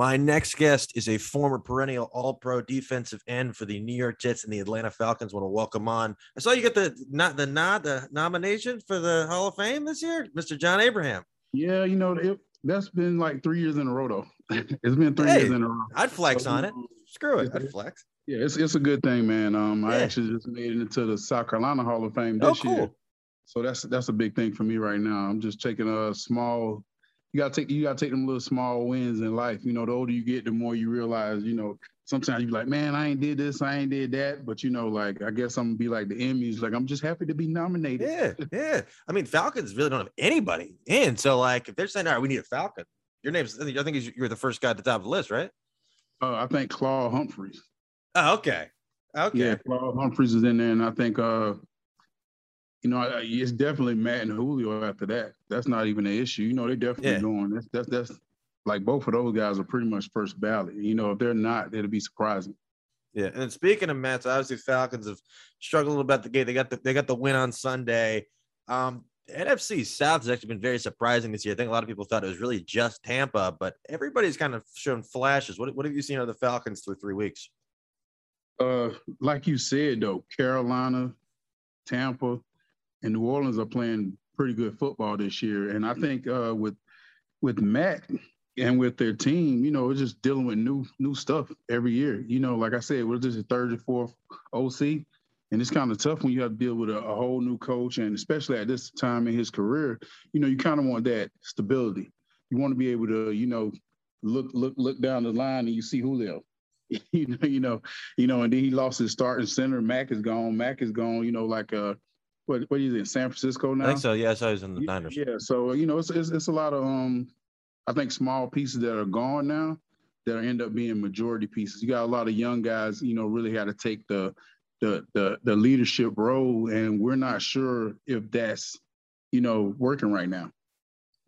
My next guest is a former perennial All Pro defensive end for the New York Jets and the Atlanta Falcons. Want to welcome on? I saw you get the not the nod the nomination for the Hall of Fame this year, Mr. John Abraham. Yeah, you know it, that's been like three years in a row though. it's been three hey, years in a row. I'd flex so, on it. Screw it, I'd flex. Yeah, it's it's a good thing, man. Um, yeah. I actually just made it into the South Carolina Hall of Fame oh, this oh, cool. year. So that's that's a big thing for me right now. I'm just taking a small you gotta take you gotta take them little small wins in life. You know, the older you get, the more you realize, you know, sometimes you're like, man, I ain't did this, I ain't did that. But you know, like I guess I'm gonna be like the Emmys, like I'm just happy to be nominated. Yeah, yeah. I mean, Falcons really don't have anybody in. So like if they're saying, all right, we need a Falcon, your name's I think you're the first guy at the top of the list, right? Uh, I think Claude Humphreys. Oh, okay. Okay. Yeah, Claude Humphreys is in there, and I think uh you know, it's definitely Matt and Julio after that. That's not even an issue. You know, they're definitely yeah. going. That's, that's that's like both of those guys are pretty much first ballot. You know, if they're not, it'll be surprising. Yeah, and speaking of Mets, obviously Falcons have struggled a little bit at the gate. They got the they got the win on Sunday. Um, NFC South has actually been very surprising this year. I think a lot of people thought it was really just Tampa, but everybody's kind of shown flashes. What what have you seen of the Falcons through three weeks? Uh, like you said though, Carolina, Tampa, and New Orleans are playing pretty good football this year. And I think uh, with with Matt and with their team, you know, it's just dealing with new new stuff every year. You know, like I said, we're just a third or fourth OC, and it's kind of tough when you have to deal with a, a whole new coach, and especially at this time in his career, you know, you kind of want that stability. You want to be able to, you know, look look look down the line and you see Julio. you know, you know, you know, and then he lost his starting center. Mac is gone. Mac is gone. You know, like uh, what what is it, San Francisco now? I think so. Yeah, so he's in the Niners. Yeah, so you know, it's, it's it's a lot of um, I think small pieces that are gone now that are end up being majority pieces. You got a lot of young guys, you know, really had to take the the the the leadership role, and we're not sure if that's you know working right now.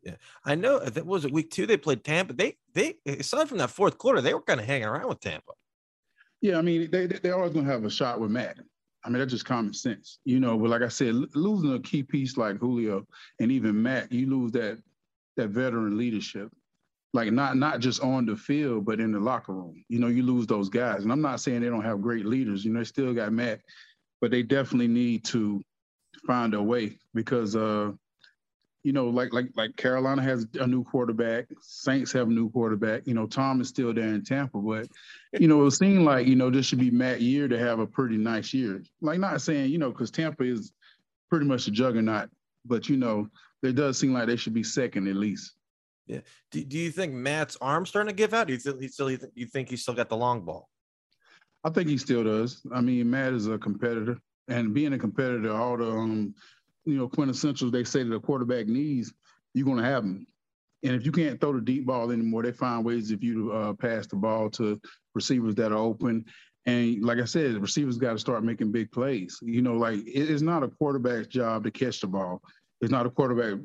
Yeah, I know. That was it. Week two. They played Tampa. They they aside from that fourth quarter, they were kind of hanging around with Tampa. Yeah, I mean, they they're always gonna have a shot with Matt. I mean, that's just common sense, you know. But like I said, losing a key piece like Julio and even Matt, you lose that that veteran leadership. Like not not just on the field, but in the locker room. You know, you lose those guys. And I'm not saying they don't have great leaders. You know, they still got Matt, but they definitely need to find a way because uh, you know, like like like Carolina has a new quarterback, Saints have a new quarterback. You know, Tom is still there in Tampa, but you know, it seemed like you know this should be Matt year to have a pretty nice year. Like not saying you know because Tampa is pretty much a juggernaut, but you know, it does seem like they should be second at least. Yeah. Do, do you think Matt's arm starting to give out? Do you think he still you think he still got the long ball? I think he still does. I mean, Matt is a competitor, and being a competitor, all the um, you know, quintessentials they say that a quarterback needs, you're going to have them. And if you can't throw the deep ball anymore, they find ways if you uh, pass the ball to receivers that are open. And like I said, the receivers got to start making big plays. You know, like it is not a quarterback's job to catch the ball. It's not a quarterback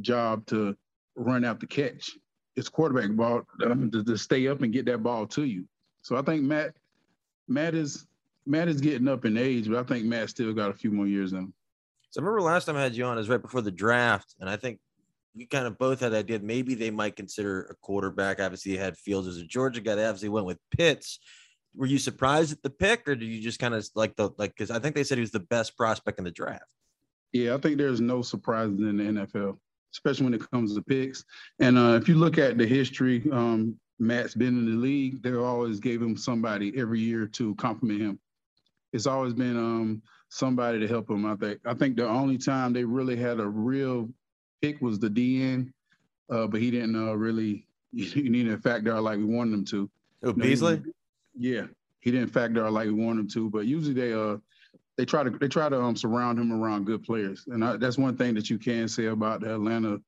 job to run out the catch. It's quarterback ball um, to, to stay up and get that ball to you. So I think Matt, Matt is Matt is getting up in age, but I think Matt still got a few more years in him. So I remember last time I had you on is right before the draft, and I think you kind of both had the idea maybe they might consider a quarterback. Obviously, you had Fields as a Georgia guy. They obviously went with Pitts. Were you surprised at the pick, or did you just kind of like the like? Because I think they said he was the best prospect in the draft. Yeah, I think there's no surprises in the NFL, especially when it comes to picks. And uh, if you look at the history, um, Matt's been in the league. They always gave him somebody every year to compliment him. It's always been um, somebody to help him. I think I think the only time they really had a real pick was the DN, uh, but he didn't uh, really he didn't factor out like we wanted him to. Oh, Beasley. yeah, he didn't factor out like we wanted him to. But usually they uh they try to they try to um, surround him around good players, and I, that's one thing that you can say about the Atlanta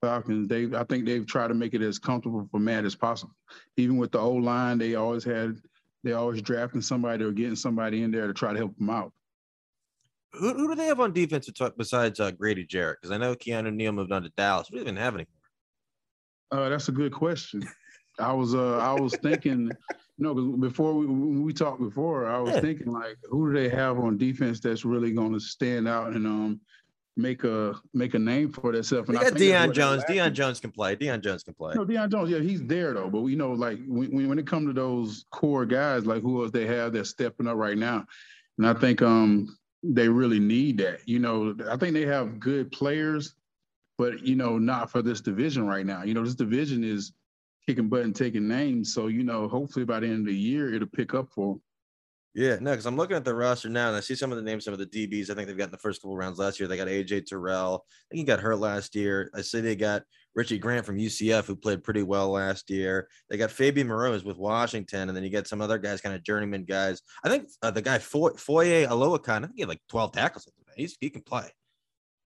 Falcons. They I think they've tried to make it as comfortable for Matt as possible. Even with the old line, they always had they always drafting somebody or getting somebody in there to try to help them out. Who, who do they have on defense besides uh, Grady Jarrett? Because I know Keanu Neal moved on to Dallas. We didn't have anymore. Uh, that's a good question. I was uh, I was thinking, you know, before we, we talked before, I was yeah. thinking like, who do they have on defense that's really going to stand out and um make a make a name for themselves. And they got Deion Jones. Deion Jones can play. Deion Jones can play. No, Deion Jones, yeah, he's there though. But we know, like when when it comes to those core guys, like who else they have that's stepping up right now, and I think um they really need that. You know, I think they have good players, but you know, not for this division right now. You know, this division is kicking butt and taking names. So you know, hopefully by the end of the year, it'll pick up for them. Yeah, no, because I'm looking at the roster now and I see some of the names, some of the DBs. I think they've got in the first couple rounds last year. They got AJ Terrell. I think he got hurt last year. I see they got Richie Grant from UCF, who played pretty well last year. They got Fabian Moreau with Washington, and then you get some other guys, kind of journeyman guys. I think uh, the guy Foye Oluokun, I think he had like 12 tackles. He's, he can play.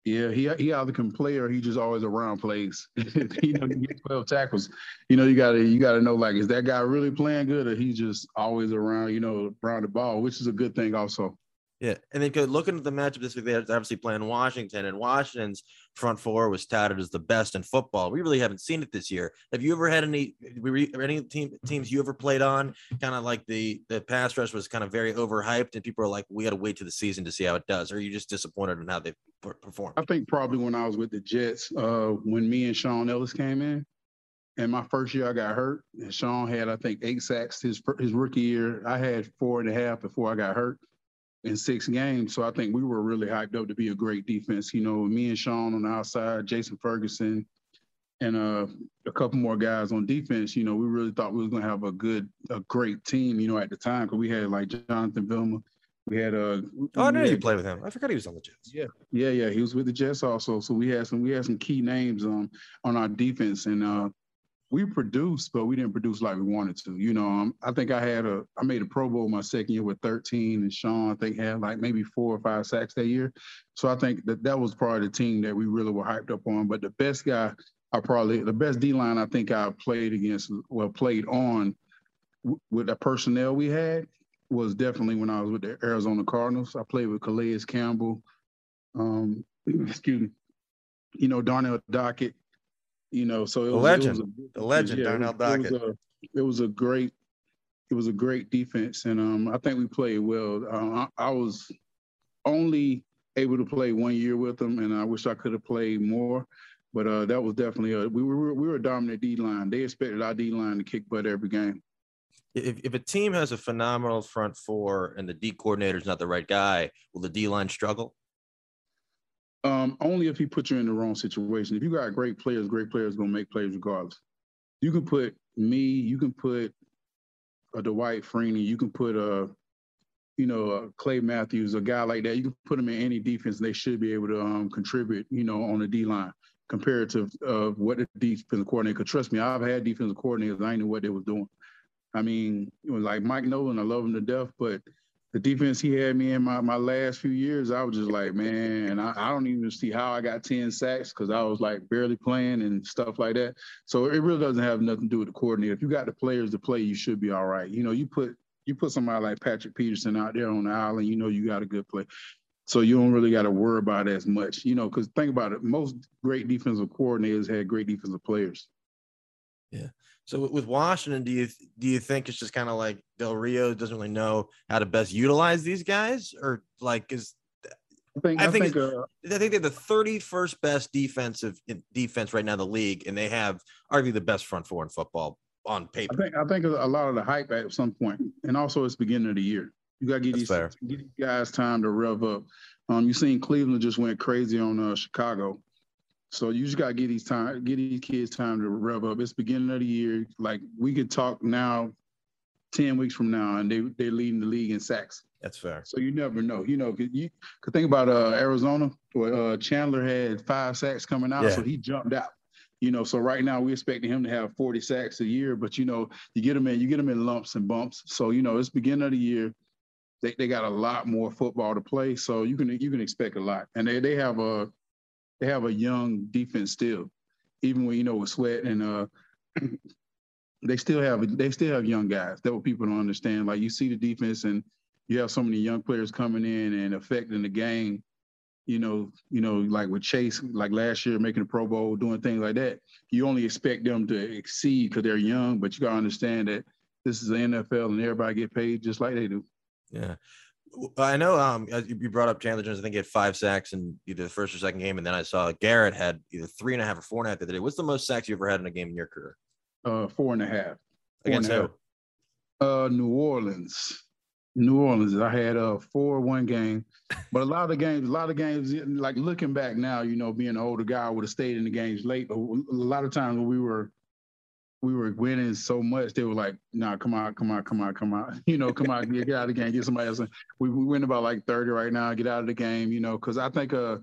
Yeah, he he either can play or he just always around plays. you know, he get 12 tackles. You know, you gotta you gotta know like is that guy really playing good or he's just always around, you know, around the ball, which is a good thing also. Yeah, and then looking at the matchup this week, they're obviously playing Washington, and Washington's front four was touted as the best in football. We really haven't seen it this year. Have you ever had any any team teams you ever played on? Kind of like the the pass rush was kind of very overhyped, and people are like, we got to wait to the season to see how it does. Or are you just disappointed in how they performed? I think probably when I was with the Jets, uh, when me and Shaun Ellis came in, and my first year I got hurt, and Sean had I think eight sacks his his rookie year. I had four and a half before I got hurt in six games. So I think we were really hyped up to be a great defense. You know, me and Shaun on the outside, Jason Ferguson, and uh, a couple more guys on defense. You know, we really thought we was gonna have a good, a great team. You know, at the time because we had like Jonathan Vilma. We had uh oh, I know you played with him. I forgot he was on the Jets. Yeah, yeah, yeah. He was with the Jets also. So we had some we had some key names um on our defense, and uh we produced, but we didn't produce like we wanted to. You know, um, I think I had a, I made a Pro Bowl my second year with 13, and Shaun, I think had like maybe four or five sacks that year. So I think that that was part of the team that we really were hyped up on. But the best guy, I probably the best D line I think I played against, well played on, with the personnel we had was definitely when I was with the Arizona Cardinals. I played with Calais Campbell, um, excuse me, you know Darnell Dockett you know, so it was, legend, it was a, the legend, yeah, Darnell Dockett. It was, a, it was a great, it was a great defense, and um, I think we played well. Uh, I, I, was only able to play one year with them, and I wish I could have played more. But uh, that was definitely a we were we were a dominant D line. They expected our D line to kick butt every game. If, if a team has a phenomenal front four and the D coordinator is not the right guy, will the D line struggle? Um, only if he puts you in the wrong situation. If you got great players, great players gonna make plays regardless. You can put me, you can put a Dwight Freeney, you can put a, you know, a Clay Matthews, a guy like that. You can put them in any defense, and they should be able to um, contribute, you know, on the D line compared to uh, what the defensive coordinator. could. trust me, I've had defensive coordinators. I knew what they was doing. I mean, it was like Mike Nolan. I love him to death, but the defense he had me in my, my last few years, I was just like, man, I, I don't even see how I got 10 sacks because I was like barely playing and stuff like that. So it really doesn't have nothing to do with the coordinator. If you got the players to play, you should be all right. You know, you put you put somebody like Patrick Peterson out there on the island, you know you got a good play. So you don't really got to worry about as much, you know, because think about it, most great defensive coordinators had great defensive players. Yeah. So with Washington, do you do you think it's just kind of like Del Rio doesn't really know how to best utilize these guys, or like is I think I, I think, think uh, I think they're the 31st best defensive defense right now in the league, and they have arguably the best front four in football on paper. I think I think a lot of the hype at some point, and also it's beginning of the year. You got to get these, get these guys time to rev up. Um, you seen Cleveland just went crazy on uh, Chicago. So you just gotta get these time, get these kids time to rev up. It's beginning of the year. Like we could talk now, ten weeks from now, and they they're leading the league in sacks. That's fair. So you never know. You know, cause you could think about uh, Arizona, where uh, Chandler had five sacks coming out, yeah. so he jumped out. You know, so right now we're expecting him to have 40 sacks a year, but you know, you get him in, you get him in lumps and bumps. So you know, it's beginning of the year. They, they got a lot more football to play, so you can you can expect a lot. And they, they have a they have a young defense still, even when you know with Sweat and uh, they still have they still have young guys. That what people don't understand. Like you see the defense and you have so many young players coming in and affecting the game. You know, you know, like with Chase, like last year making the Pro Bowl, doing things like that. You only expect them to exceed because they're young, but you gotta understand that this is the NFL and everybody get paid just like they do. Yeah. I know um you brought up Chandler Jones. I think he had five sacks in either the first or second game, and then I saw Garrett had either three and a half or four and a half the day. What's the most sacks you ever had in a game in your career? Uh, four and a half. Four Against who? Uh, New Orleans. New Orleans. I had a uh, four one game, but a lot of games, a lot of games, like looking back now, you know, being an older guy, I would have stayed in the games late. But a lot of times when we were we were winning so much, they were like, "Nah, come on, come on, come on, come on, you know, come on, get, get out of the game, get somebody else." We we win about like thirty right now. Get out of the game, you know, because I think uh,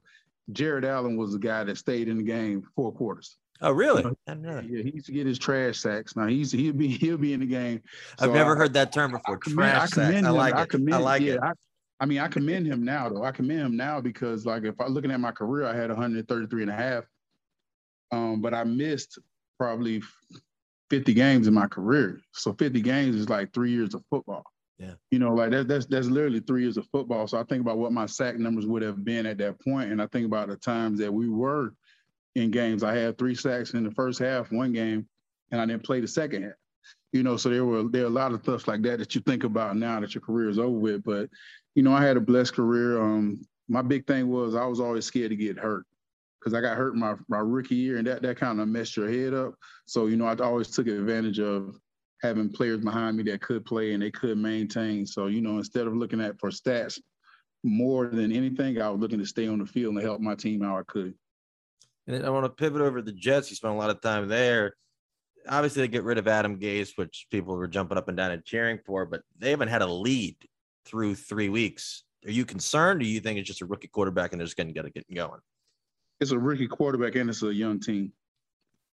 Jared Allen was the guy that stayed in the game four quarters. Oh, really? Yeah, he used to get his trash sacks. Now he's he'll be he'll be in the game. So I've never I, heard that term before. I, trash sacks. I like it. Commend, I like yeah, it. I, I mean, I commend him now though. I commend him now because like if I'm looking at my career, I had 133 and a half. Um, but I missed probably 50 games in my career. So 50 games is like three years of football. Yeah. You know, like that, that's that's literally three years of football. So I think about what my sack numbers would have been at that point, and I think about the times that we were in games. I had three sacks in the first half, one game, and I didn't play the second half. You know, so there were there are a lot of stuff like that that you think about now that your career is over with. But you know, I had a blessed career. Um, my big thing was I was always scared to get hurt because I got hurt my my rookie year, and that that kind of messed your head up. So you know, I always took advantage of having players behind me that could play and they could maintain. So you know, instead of looking at for stats more than anything, I was looking to stay on the field and help my team how I could. And I want to pivot over to the Jets. You spent a lot of time there. Obviously, they get rid of Adam Gase, which people were jumping up and down and cheering for, but they haven't had a lead through three weeks. Are you concerned, or do you think it's just a rookie quarterback and they're just going to get it going? It's a rookie quarterback and it's a young team.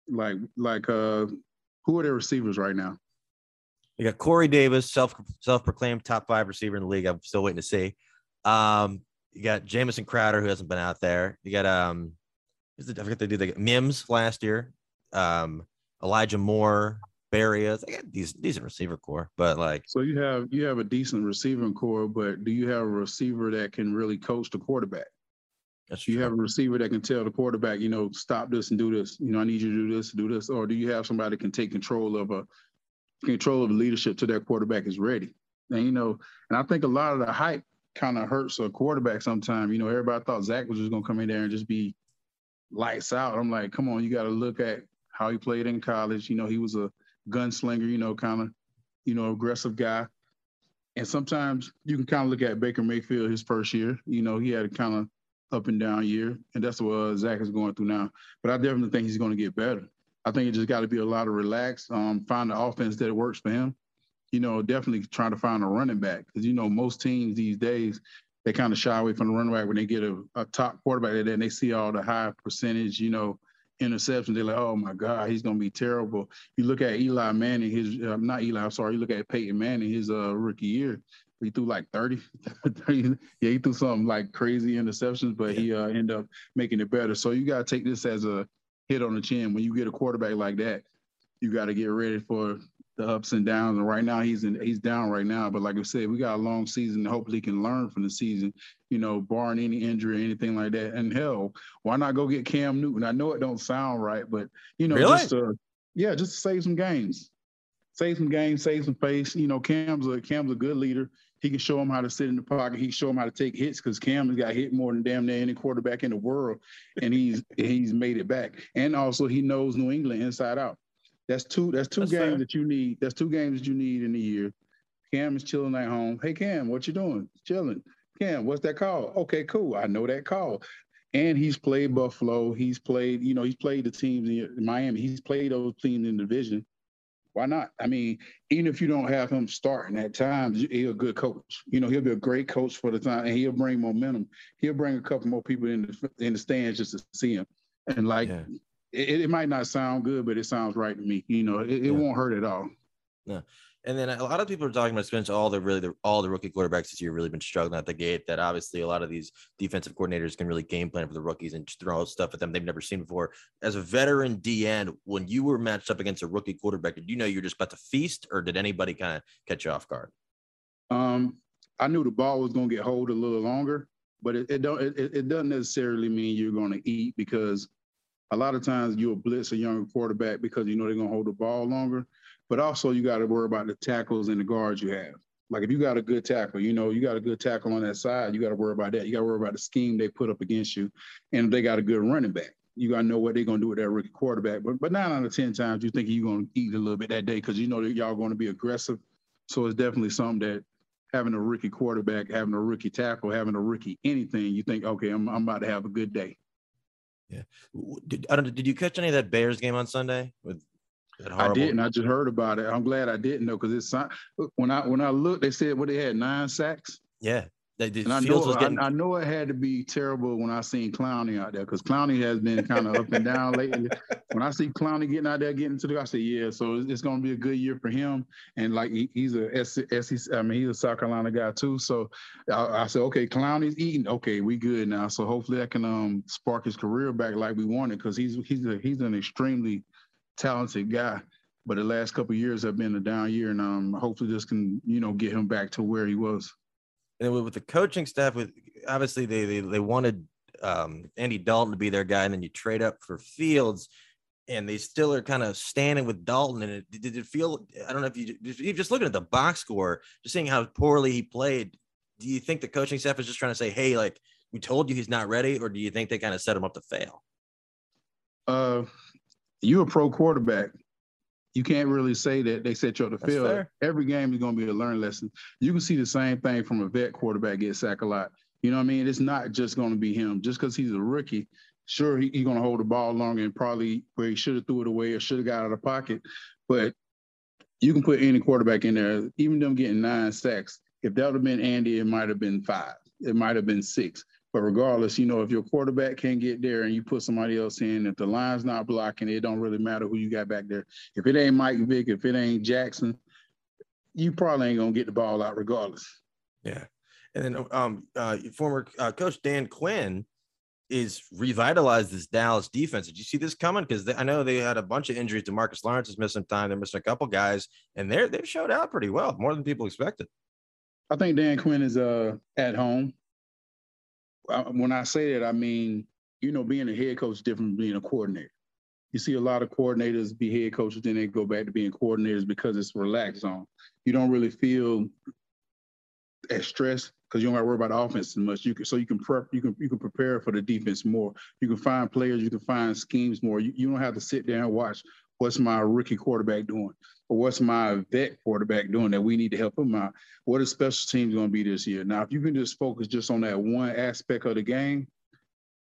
Like, like, uh, who are their receivers right now? You got Corey Davis, self self proclaimed top five receiver in the league. I'm still waiting to see. Um, you got Jamison Crowder, who hasn't been out there. You got um, I forget they did the Mims last year. Um, Elijah Moore, Berrios. They got these decent receiver core, but like so you have you have a decent receiving core, but do you have a receiver that can really coach the quarterback? That's true. You have a receiver that can tell the quarterback, you know, stop this and do this. You know, I need you to do this, do this. Or do you have somebody that can take control of a control of the leadership to that quarterback is ready? And you know, and I think a lot of the hype kind of hurts a quarterback sometimes. You know, everybody thought Zach was just gonna come in there and just be lights out. I'm like, come on, you got to look at how he played in college. You know, he was a gunslinger, you know, kind of, you know, aggressive guy. And sometimes you can kind of look at Baker Mayfield his first year. You know, he had a kind of up and down year, and that's what uh, Zach is going through now. But I definitely think he's going to get better. I think it just got to be a lot of relax, um, find the offense that works for him. You know, definitely trying to find a running back because you know most teams these days they kind of shy away from the running back when they get a, a top quarterback and they see all the high percentage, you know, interceptions. They're like, oh my God, he's going to be terrible. You look at Eli Manning, his uh, not Eli, I'm sorry. You look at Peyton Manning, his uh, rookie year. He threw like 30, 30 yeah, he threw something like crazy interceptions, but he uh, ended up making it better. So you got to take this as a hit on the chin. When you get a quarterback like that, you got to get ready for the ups and downs. And right now he's in he's down right now. But like I said, we got a long season. Hopefully he can learn from the season, you know, barring any injury or anything like that. And hell, why not go get Cam Newton? I know it don't sound right, but you know, really? just to, yeah, just to save some games. Save some games, save some face. You know, Cam's a Cam's a good leader. He can show him how to sit in the pocket. He can show him how to take hits because Cam has got hit more than damn near any quarterback in the world, and he's he's made it back. And also, he knows New England inside out. That's two. That's two that's games fair. that you need. That's two games that you need in a year. Cam is chilling at home. Hey Cam, what you doing? Chilling. Cam, what's that call? Okay, cool. I know that call. And he's played Buffalo. He's played, you know, he's played the teams in Miami. He's played those teams in the division. Why not? I mean, even if you don't have him starting at times, he's a good coach. You know, he'll be a great coach for the time, and he'll bring momentum. He'll bring a couple more people in the in the stands just to see him. And like yeah it, it, might not sound good, but it sounds right to me. You know, it, it yeah. won't hurt at all. Yeah. And then a lot of people are talking about Spence, all the really the, all the rookie quarterbacks this year really been struggling at the gate. That obviously a lot of these defensive coordinators can really game plan for the rookies and throw stuff at them they've never seen before. As a veteran DN, when you were matched up against a rookie quarterback, did you know you're just about to feast, or did anybody kind of catch you off guard? Um, I knew the ball was going to get hold a little longer, but it, it don't it, it doesn't necessarily mean you're going to eat because a lot of times you'll blitz a younger quarterback because you know they're going to hold the ball longer. But also you got to worry about the tackles and the guards you have. Like if you got a good tackle, you know, you got a good tackle on that side, you got to worry about that. You got to worry about the scheme they put up against you. And if they got a good running back, you got to know what they're going to do with that rookie quarterback. But but nine out of 10 times, you think you're going to eat a little bit that day because you know that y'all going to be aggressive. So it's definitely something that having a rookie quarterback, having a rookie tackle, having a rookie anything, you think, okay, I'm, I'm about to have a good day. Yeah. Did, I don't did you catch any of that Bears game on Sunday with I didn't. I just heard about it. I'm glad I didn't know because it's when I when I looked, they said what they had nine sacks. Yeah, they did. And I know, getting... I, I, know it had to be terrible when I seen Clowney out there because Clowney has been kind of up and down lately. When I see Clowney getting out there, getting to the, I say, yeah. So it's, it's going to be a good year for him. And like he, he's a SEC, I mean, he's a South Carolina guy too. So I, I said, okay, Clowney's eating. Okay, we good now. So hopefully that can um spark his career back like we wanted because he's he's a, he's an extremely talented guy. But the last couple years have been a down year, and um, hopefully this can you know get him back to where he was. And with the coaching staff, with obviously they they, they wanted um, Andy Dalton to be their guy, and then you trade up for Fields, and they still are kind of standing with Dalton. And it, did it feel? I don't know if you you just looking at the box score, just seeing how poorly he played. Do you think the coaching staff is just trying to say, "Hey, like we told you he's not ready," or do you think they kind of set him up to fail? Uh, you a pro quarterback. You can't really say that they set you up to fail. Every game is going to be a learning lesson. You can see the same thing from a vet quarterback get sacked a lot. You know what I mean? It's not just going to be him. Just because he's a rookie, sure he's he going to hold the ball longer and probably where he should have threw it away or should have got out of the pocket. But you can put any quarterback in there, even them getting nine sacks. If that would have been Andy, it might have been five. It might have been six. But regardless, you know, if your quarterback can't get there and you put somebody else in, if the line's not blocking, it don't really matter who you got back there. If it ain't Mike Vick, if it ain't Jackson, you probably ain't gonna get the ball out regardless. Yeah, and then um, uh, former uh, coach Dan Quinn is revitalized this Dallas defense. Did you see this coming? Because I know they had a bunch of injuries. Demarcus Lawrence is missing time. They're missing a couple guys, and they're they've showed out pretty well, more than people expected. I think Dan Quinn is uh at home when I say that, I mean, you know, being a head coach is different from being a coordinator. You see a lot of coordinators be head coaches, then they go back to being coordinators because it's relaxed zone. You don't really feel as stressed because you don't got to worry about offense as much. You can so you can prep, you can you can prepare for the defense more. You can find players, you can find schemes more. You, you don't have to sit there and watch what's my rookie quarterback doing or what's my vet quarterback doing that we need to help him out? What is special teams going to be this year? Now, if you can just focus just on that one aspect of the game,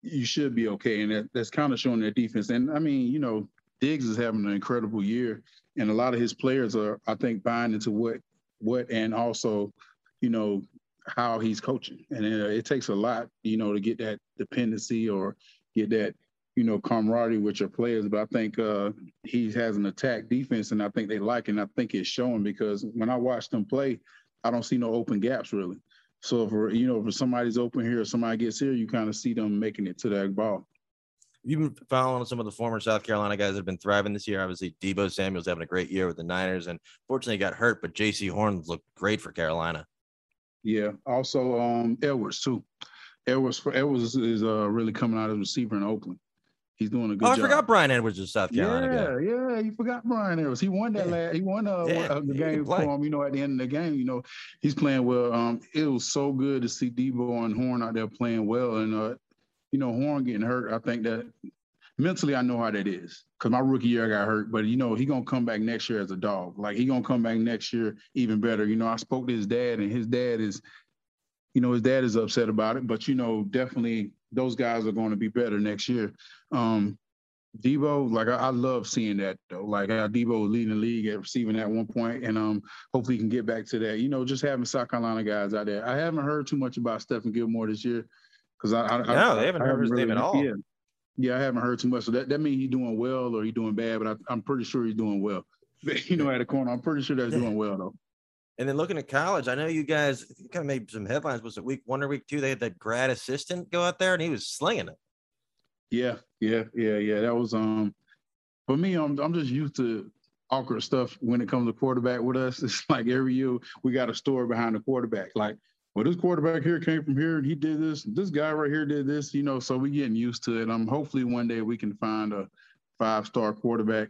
you should be okay. And that, that's kind of showing their defense. And I mean, you know, Diggs is having an incredible year, and a lot of his players are, I think, buying into what, what, and also, you know, how he's coaching. And it, it takes a lot, you know, to get that dependency or get that you know, camaraderie with your players. But I think uh, he has an attack defense, and I think they like it. And I think it's showing because when I watch them play, I don't see no open gaps really. So if you know, if somebody's open here, or somebody gets here, you kind of see them making it to that ball. You've been following some of the former South Carolina guys that have been thriving this year. Obviously, Deebo Samuel's having a great year with the Niners, and fortunately, got hurt. But Jaycee Horn looked great for Carolina. Yeah. Also, um, Edwards too. Edwards for Edwards is uh, really coming out as receiver in Oakland. He's doing a good oh, job. I forgot Bryan Edwards is South Carolina. Yeah, guy. yeah, you forgot Bryan Edwards. He won that yeah. last. He won uh, yeah, uh, the game for him. You know, at the end of the game, you know, he's playing well. Um, it was so good to see Deebo and Horn out there playing well, and uh, you know, Horn getting hurt. I think that mentally, I know how that is because my rookie year I got hurt, but you know, he gonna come back next year as a dog. Like he gonna come back next year even better. You know, I spoke to his dad, and his dad is, you know, his dad is upset about it, but you know, definitely those guys are going to be better next year. Um, Deebo, like I, I, love seeing that though. Like how Deebo leading the league at receiving at one point, and um, hopefully he can get back to that. You know, just having South Carolina guys out there. I haven't heard too much about Stephon Gilmore this year because I, I, no, I, they haven't heard his really, name at all. Yeah, yeah, I haven't heard too much. So that that means he's doing well or he's doing bad, but I, am pretty sure he's doing well. You know, at the corner, I'm pretty sure that's doing well though. And then looking at college, I know you guys kind of made some headlines. Was it week one or week two? They had that grad assistant go out there and he was slinging it. Yeah, yeah, yeah, yeah. That was um for me, I'm I'm just used to awkward stuff when it comes to quarterback with us. It's like every year we got a story behind the quarterback. Like, well, this quarterback here came from here and he did this. This guy right here did this. You know, so we getting used to it. Um, hopefully one day we can find a five star quarterback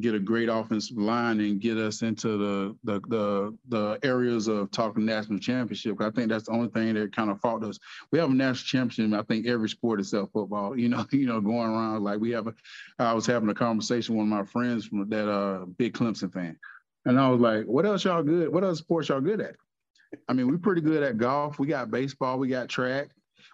get a great offensive line and get us into the the the, the areas of talking national championship. I think that's the only thing that kind of fought us. We have a national championship. I think every sport except football. You know, you know, going around like we have a. I was having a conversation with one of my friends from that uh big Clemson fan, and I was like, "What else y'all good? What other sports y'all good at?" I mean, we're pretty good at golf. We got baseball. We got track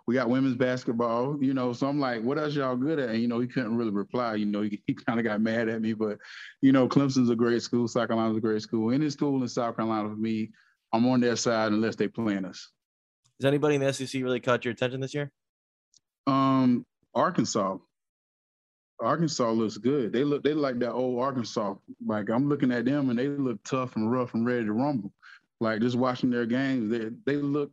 we got women's basketball, you know. So I'm like, what else y'all good at? And, you know, he couldn't really reply. You know, he, he kind of got mad at me. But, you know, Clemson's a great school. South Carolina's a great school. Any school in South Carolina for me, I'm on their side unless they playing us. Has anybody in the SEC really caught your attention this year? Um, Arkansas. Arkansas looks good. They look they like that old Arkansas. Like I'm looking at them and they look tough and rough and ready to rumble. Like just watching their games, they they look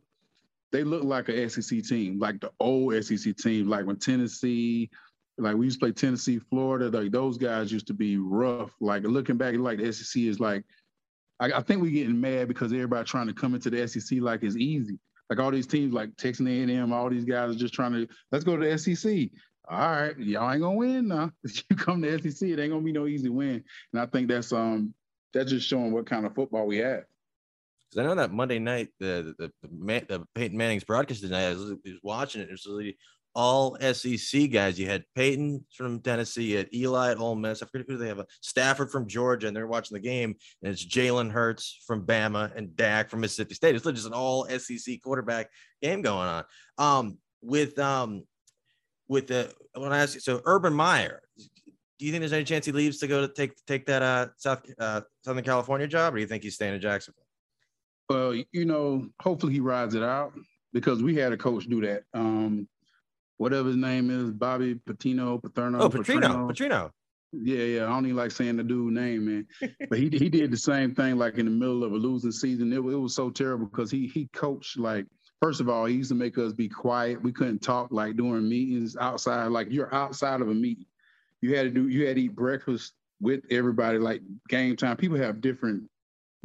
they look like a SEC team, like the old SEC team, like when Tennessee, like we used to play Tennessee, Florida, like those guys used to be rough. Like looking back, like the SEC is like, I, I think we're getting mad because everybody trying to come into the SEC like it's easy. Like all these teams, like Texas A&M, all these guys are just trying to let's go to the SEC. All right, y'all ain't gonna win now. you come to SEC, it ain't gonna be no easy win. And I think that's um that's just showing what kind of football we have. Because I know that Monday night, the the, the, the Peyton Manning's broadcast tonight, I was, I was watching it. It was really all SEC guys. You had Peyton from Tennessee, you had Eli at Ole Miss. I forget who they have. Stafford from Georgia, and they're watching the game. And it's Jalen Hurts from Bama and Dak from Mississippi State. It's just an all SEC quarterback game going on. Um, with um, with the I ask you, so Urban Meyer, do you think there's any chance he leaves to go to take take that uh South uh Southern California job, or do you think he's staying in Jacksonville? Well, you know, hopefully he rides it out because we had a coach do that. Um, whatever his name is, Bobby Patino, Paterno. Oh, Petrino, Petrino. Yeah, yeah. I don't even like saying the dude name, man. but he he did the same thing like in the middle of a losing season. It, was it was so terrible because he he coached like first of all, he used to make us be quiet. We couldn't talk like during meetings outside. Like you're outside of a meeting. You had to do you had to eat breakfast with everybody like game time. People have different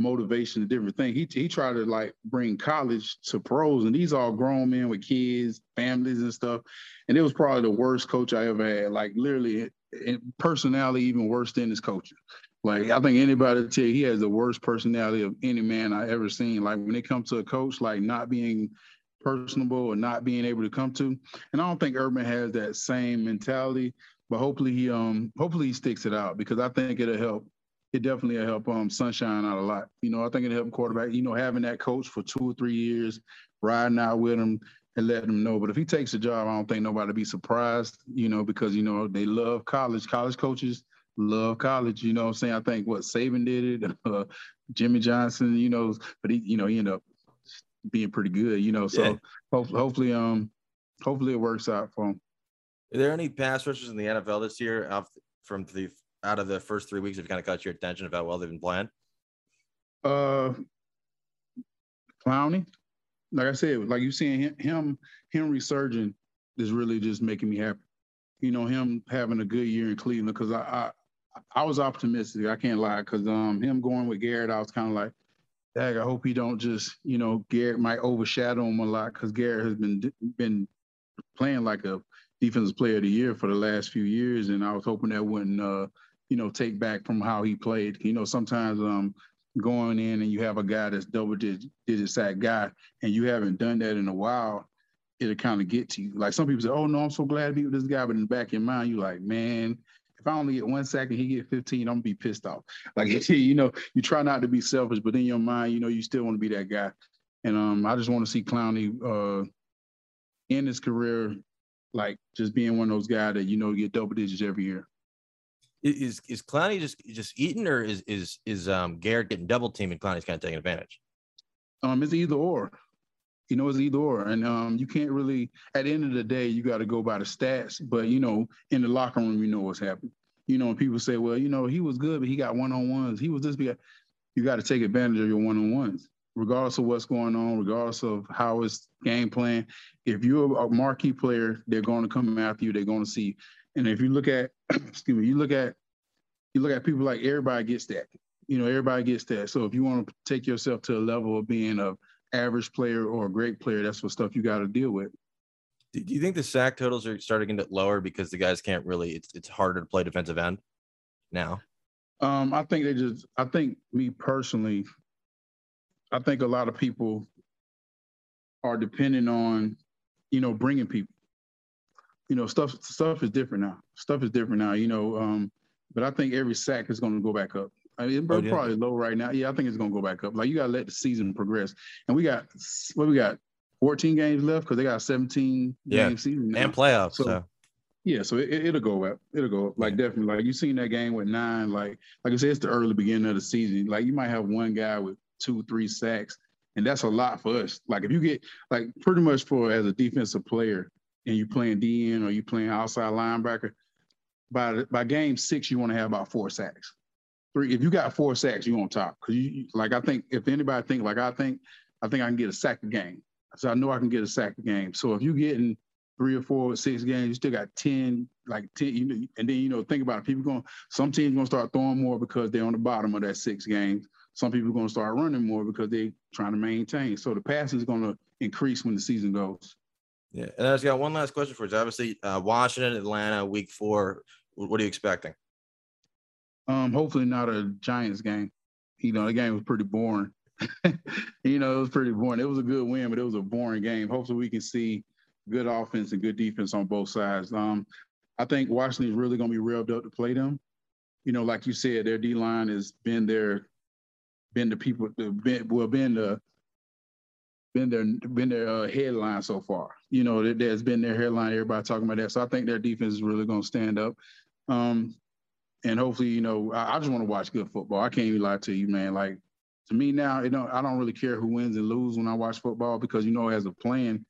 motivation, a different thing. He he tried to like bring college to pros, and these all grown men with kids, families, and stuff. And it was probably the worst coach I ever had. Like literally, personality even worse than his coaching. Like I think anybody tell you he has the worst personality of any man I ever seen. Like when it comes to a coach, like not being personable or not being able to come to. And I don't think Urban has that same mentality. But hopefully he um hopefully he sticks it out because I think it'll help it definitely will help um Sunshine out a lot. You know, I think it helped quarterback. You know, having that coach for two or three years, riding out with him and letting him know. But if he takes the job, I don't think nobody be surprised. You know, because you know they love college. College coaches love college. You know, I'm saying I think what Saban did it, uh, Jimmy Johnson. You know, but he, you know, he ended up being pretty good. You know, so yeah. hopefully, hopefully, um, hopefully it works out for him. Are there any pass rushers in the NFL this year from the out of the first three weeks have kind of caught your attention about well they've been playing? Uh, Clowney, like I said, like you seeing him, him, him resurging is really just making me happy. You know, him having a good year in Cleveland because I, I, I was optimistic. I can't lie because um, him going with Garrett, I was kind of like, Dag, I hope he don't just, you know, Garrett might overshadow him a lot because Garrett has been been playing like a defensive player of the year for the last few years, and I was hoping that wouldn't uh, you know, take back from how he played. You know, sometimes um, going in and you have a guy that's double digit, sack guy, and you haven't done that in a while, it'll kind of get to you. Like some people say, "Oh no, I'm so glad to be with this guy," but in the back of your mind, you're like, "Man, if I only get one sack and he get 15, I'm gonna be pissed off." Like you know, you try not to be selfish, but in your mind, you know, you still want to be that guy. And um, I just want to see Clowney uh, in his career, like just being one of those guys that you know get double digits every year is is Clowney just just eating, or is is is um Garrett getting double teamed and Clowney's kind of taking advantage? Um, it's either or. You know, it's either or, and um, you can't really. At the end of the day, you got to go by the stats. But you know, in the locker room, you know what's happening. You know, people say, well, you know, he was good, but he got one on ones. He was this. Big. You got to take advantage of your one on ones, regardless of what's going on, regardless of how his game plan. If you're a marquee player, they're going to come after you. They're going to see and if you look at, excuse me, you look at, you look at people like everybody gets that. You know, everybody gets that. So if you want to take yourself to a level of being a average player or a great player, that's what stuff you got to deal with. Do you think the sack totals are starting to get lower because the guys can't really? It's it's harder to play defensive end now. Um, I think they just. I think me personally. I think a lot of people are depending on, you know, bringing people. You know, stuff stuff is different now. Stuff is different now. You know, um, but I think every sack is going to go back up. I mean, it's oh, yeah. probably low right now. Yeah, I think it's going to go back up. Like you got to let the season progress. And we got what we got 14 games left because they got 17 yeah. game season now. and playoffs. So, so. yeah, so it, will go up. It'll go up. Like definitely. Like you seen that game with nine. Like like I said, it's the early beginning of the season. Like you might have one guy with two, three sacks, and that's a lot for us. Like if you get like pretty much for as a defensive player and you're playing DN or you're playing outside linebacker, by by game six you want to have about four sacks. Three. If you got four sacks, you on top. Cause you like I think if anybody think like I think, I think I can get a sack a game. So I know I can get a sack a game. So if you're getting three or four, or six games, you still got 10, like 10, you know, and then, you know, think about it. People going, some teams going to start throwing more because they're on the bottom of that six games. Some people are going to start running more because they're trying to maintain. So the passing is going to increase when the season goes. Yeah. And I just got one last question for you. Obviously, uh, Washington, Atlanta, week four. What are you expecting? Um, hopefully not a Giants game. You know, the game was pretty boring. you know, it was pretty boring. It was a good win, but it was a boring game. Hopefully, we can see good offense and good defense on both sides. Um, I think Washington's really going to be revved up to play them. You know, like you said, their D line has been their, been the people, been, well, been the, been their been their uh, headline so far. You know, there's been their headline. Everybody talking about that. So I think their defense is really going to stand up. Um, and hopefully, you know, I, I just want to watch good football. I can't even lie to you, man. Like to me now, it don't I don't really care who wins and lose when I watch football because you know as a plan,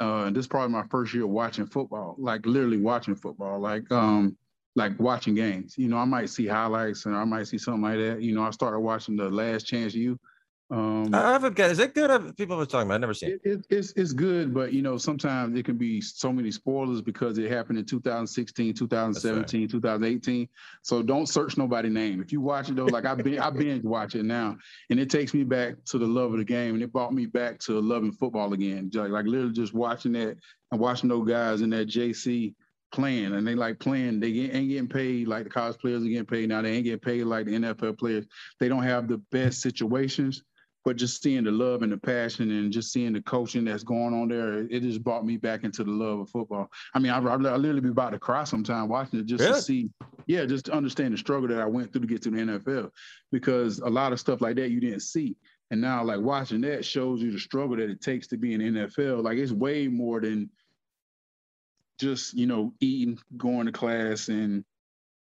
uh, this is probably my first year watching football, like literally watching football, like um like watching games. You know, I might see highlights and I might see something like that. You know, I started watching the Last Chance U um, I haven't got. Is it good? People have talking about. I've never seen. It, it, it's it's good, but you know sometimes it can be so many spoilers because it happened in 2016, 2017, right. 2018. So don't search nobody name. If you watch it though, like I've been I binge watch it now, and it takes me back to the love of the game, and it brought me back to loving football again. Like, like literally just watching that and watching those guys in that JC playing and they like playing. They ain't getting paid like the college players are getting paid now. They ain't getting paid like the NFL players. They don't have the best situations but just seeing the love and the passion and just seeing the coaching that's going on there, it just brought me back into the love of football. I mean, I, I, I literally be about to cry sometime watching it just really? to see, yeah, just to understand the struggle that I went through to get to the NFL, because a lot of stuff like that you didn't see. And now, like watching that shows you the struggle that it takes to be in the NFL. Like it's way more than just you know eating, going to class, and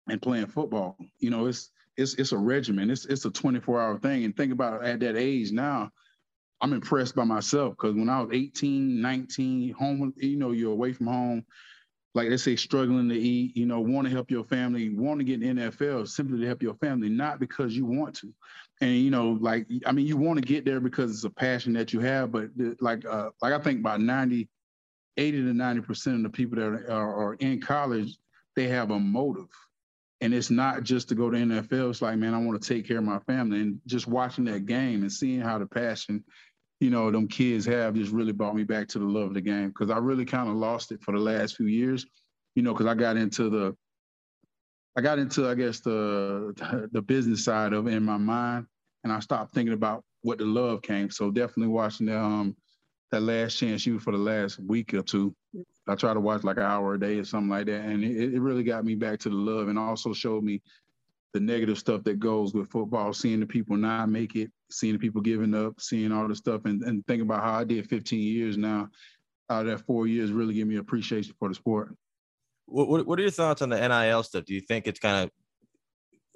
and playing football. You know, it's it's it's a regimen. It's it's a 24 hour thing. And think about it, at that age now, I'm impressed by myself because when I was 18, 19, home, you know, you're away from home, like they say, struggling to eat, you know, want to help your family, want to get in NFL simply to help your family, not because you want to. And you know, like I mean, you want to get there because it's a passion that you have, but like uh, like I think about 90, 80 to 90 percent of the people that are, are in college, they have a motive and it's not just to go to NFL. It's like, man, I want to take care of my family. And just watching that game and seeing how the passion, you know, them kids have just really brought me back to the love of the game because I really kind of lost it for the last few years, you know, because I got into the, I got into, I guess, the the business side of it in my mind, and I stopped thinking about what the love came. So definitely watching the um that Last Chance U for the last week or two I try to watch like an hour a day or something like that, and it, it really got me back to the love, and also showed me the negative stuff that goes with football, seeing the people not make it, seeing the people giving up, seeing all the stuff, and, and thinking about how I did 15 years now. Out of that four years, really give me appreciation for the sport. What, what are your thoughts on the NIL stuff? Do you think it's kind of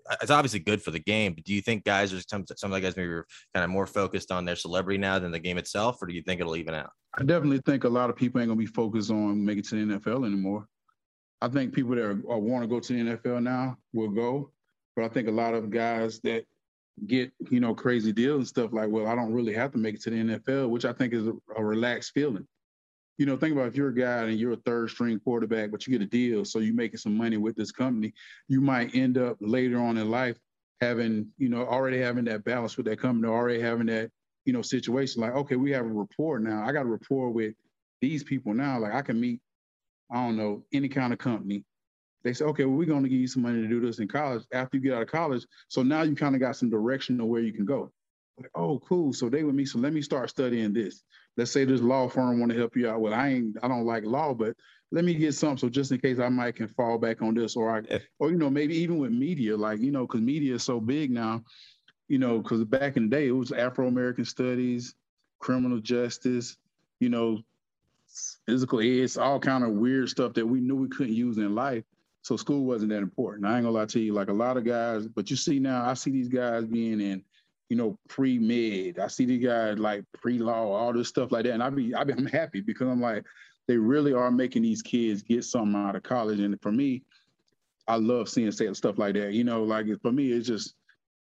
Uh, it's obviously good for the game, but do you think guys are some some of the guys maybe are kind of more focused on their celebrity now than the game itself, or do you think it'll even out? I definitely think a lot of people ain't gonna be focused on making to the NFL anymore. I think people that are, are want to go to the NFL now will go, but I think a lot of guys that get you know crazy deals and stuff like, well, I don't really have to make it to the NFL, which I think is a, a relaxed feeling you know, think about if you're a guy and you're a third string quarterback, but you get a deal, so you're making some money with this company, you might end up later on in life having, you know, already having that balance with that company, already having that, you know, situation like, okay, we have a rapport now. I got a rapport with these people now. Like I can meet, I don't know, any kind of company they say, okay, well, we're going to give you some money to do this in college after you get out of college. So now you kind of got some direction of where you can go. Like, oh, cool. So they with me. So let me start studying this. Let's say this law firm want to help you out. Well, I ain't, I don't like law, but let me get something. So just in case I might can fall back on this, or I, or you know, maybe even with media, like you know, because media is so big now. You know, because back in the day it was Afro American studies, criminal justice, you know, physical ed, all kind of weird stuff that we knew we couldn't use in life. So school wasn't that important. I ain't gonna lie to you, like a lot of guys, but you see now, I see these guys being in, you know, pre-med. I see these guys like pre-law, all this stuff like that. And I be, I be I'm happy because I'm like, they really are making these kids get something out of college. And for me, I love seeing stuff like that. You know, like for me, it's just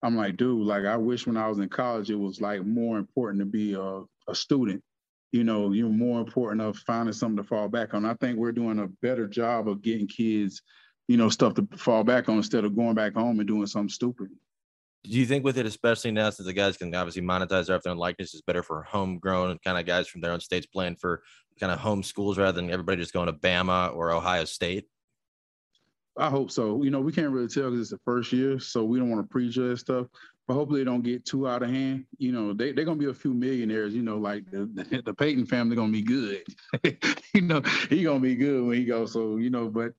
I'm like, dude, like I wish when I was in college, it was like more important to be a, a student. You know, you're more important of finding something to fall back on. I think we're doing a better job of getting kids you know, stuff to fall back on instead of going back home and doing something stupid. Do you think with it, especially now since the guys can obviously monetize their own likeness, is better for homegrown kind of guys from their own states playing for kind of home schools rather than everybody just going to Bama or Ohio State? I hope so. You know, we can't really tell because it's the first year, so we don't want to prejudge stuff. But hopefully, they don't get too out of hand. You know, they they're gonna be a few millionaires. You know, like the the, the Peyton family gonna be good. you know, he gonna be good when he goes. So you know, but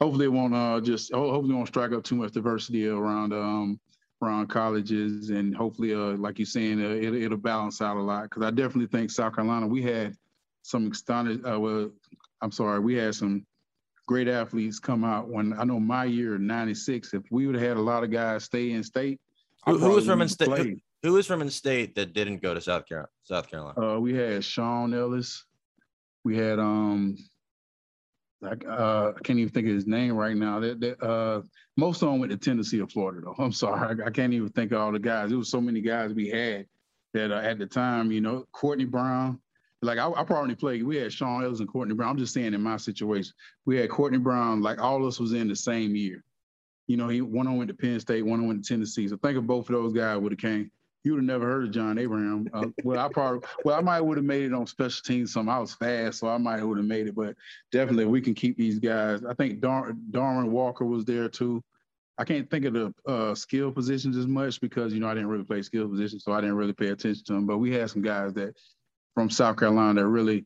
hopefully it won't uh, just hopefully won't strike up too much diversity around um, around colleges and hopefully uh, like you're saying uh, it, it'll balance out a lot. Because I definitely think South Carolina we had some astonishing uh, well I'm sorry we had some great athletes come out when I know my year '96 if we would have had a lot of guys stay in state who, who was from in state? Who, who was from in state that didn't go to South Carolina South Carolina? Uh, we had Shaun Ellis. We had um like uh, I can't even think of his name right now. That, that uh, most of them went to Tennessee or Florida though. I'm sorry, I, I, can't even think of all the guys. There was so many guys we had that uh, at the time, you know, Courtney Brown. Like I, I probably played. We had Shaun Ellis and Courtney Brown. I'm just saying in my situation, we had Courtney Brown. Like all of us was in the same year. You know, he one on went to Penn State, one on went to Tennessee. So think of both of those guys would have came you would have never heard of John Abraham. Uh, well, I probably, well, I might would have made it on special teams. Some I was fast, so I might would have made it. But definitely, we can keep these guys. I think Dar- Darwin Walker was there too. I can't think of the uh, skill positions as much because you know I didn't really play skill positions, so I didn't really pay attention to them. But we had some guys that from South Carolina that really,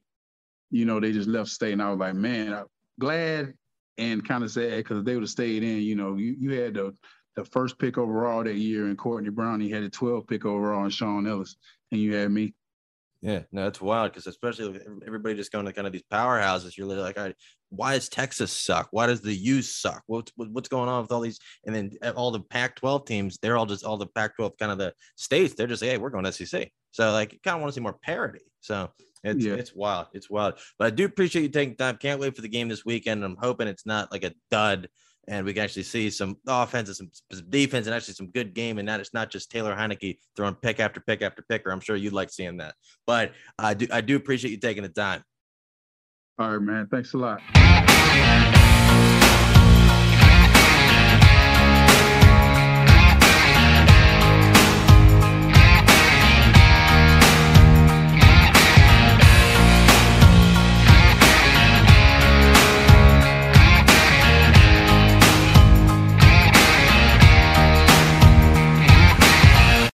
you know, they just left state, and I was like, man, I'm glad and kind of sad because they would have stayed in. You know, you you had the the first pick overall that year, and Courtney Brown, he had a 12 pick overall, and Shaun Ellis, and you had me. Yeah, no, it's wild because especially everybody just going to kind of these powerhouses, you're literally like, all right, why does Texas suck? Why does the U suck? What's what's going on with all these? And then eh, all the Pac-12 teams, they're all just all the Pac-12 kind of the states. They're just hey, we're going to SEC. So like, you kind of want to see more parity. So it's yeah. it's wild. It's wild. But I do appreciate you taking time. Can't wait for the game this weekend. I'm hoping it's not like a dud and we can actually see some offense and some, defense and actually some good game. And that it's not just Taylor Heinicke throwing pick after pick after picker. I'm sure you'd like seeing that. But I do I do appreciate you taking the time. All right, man. Thanks a lot.